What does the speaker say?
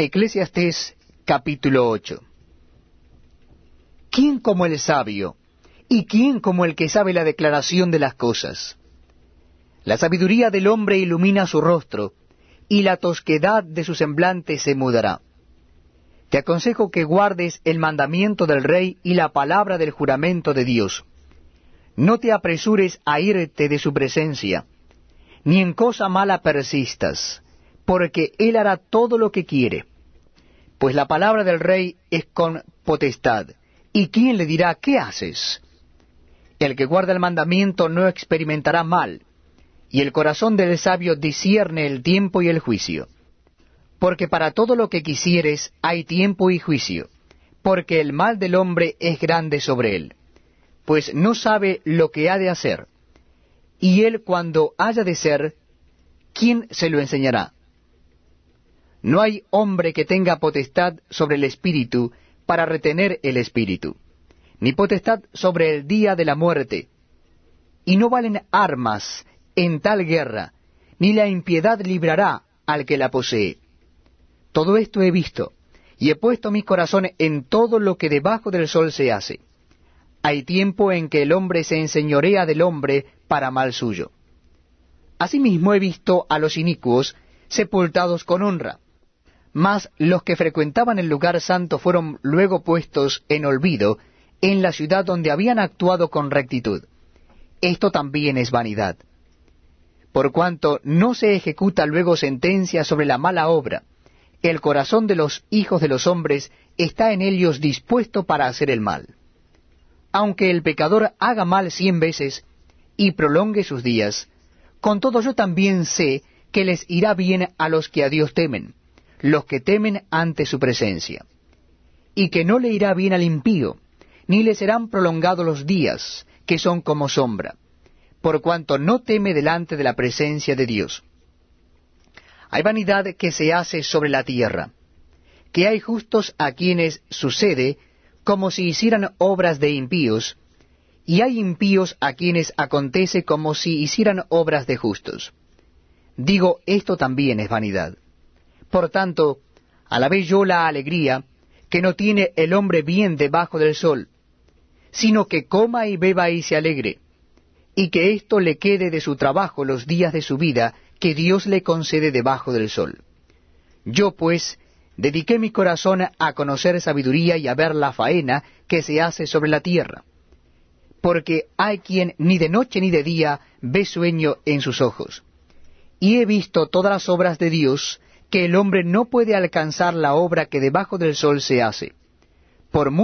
Eclesiastés capítulo 8 ¿Quién como el sabio? ¿Y quién como el que sabe la declaración de las cosas? La sabiduría del hombre ilumina su rostro, y la tosquedad de su semblante se mudará. Te aconsejo que guardes el mandamiento del rey y la palabra del juramento de Dios. No te apresures a irte de su presencia, ni en cosa mala persistas, porque él hará todo lo que quiere. Pues la palabra del rey es con potestad, ¿y quién le dirá qué haces? El que guarda el mandamiento no experimentará mal, y el corazón del sabio discierne el tiempo y el juicio. Porque para todo lo que quisieres hay tiempo y juicio, porque el mal del hombre es grande sobre él, pues no sabe lo que ha de hacer. Y él cuando haya de ser, ¿quién se lo enseñará? No hay hombre que tenga potestad sobre el espíritu para retener el espíritu, ni potestad sobre el día de la muerte. Y no valen armas en tal guerra, ni la impiedad librará al que la posee. Todo esto he visto, y he puesto mi corazón en todo lo que debajo del sol se hace. Hay tiempo en que el hombre se enseñorea del hombre para mal suyo. Asimismo he visto a los inicuos sepultados con honra, mas los que frecuentaban el lugar santo fueron luego puestos en olvido en la ciudad donde habían actuado con rectitud. Esto también es vanidad. Por cuanto no se ejecuta luego sentencia sobre la mala obra, el corazón de los hijos de los hombres está en ellos dispuesto para hacer el mal. Aunque el pecador haga mal cien veces y prolongue sus días, con todo yo también sé que les irá bien a los que a Dios temen, los que temen ante su presencia, y que no le irá bien al impío, ni le serán prolongados los días, que son como sombra, por cuanto no teme delante de la presencia de Dios. Hay vanidad que se hace sobre la tierra, que hay justos a quienes sucede como si hicieran obras de impíos, y hay impíos a quienes acontece como si hicieran obras de justos. Digo, esto también es vanidad. Por tanto, alabé yo la alegría que no tiene el hombre bien debajo del sol, sino que coma y beba y se alegre, y que esto le quede de su trabajo los días de su vida que Dios le concede debajo del sol. Yo, pues, dediqué mi corazón a conocer sabiduría y a ver la faena que se hace sobre la tierra, porque hay quien ni de noche ni de día ve sueño en sus ojos. Y he visto todas las obras de Dios, que el hombre no puede alcanzar la obra que debajo del sol se hace.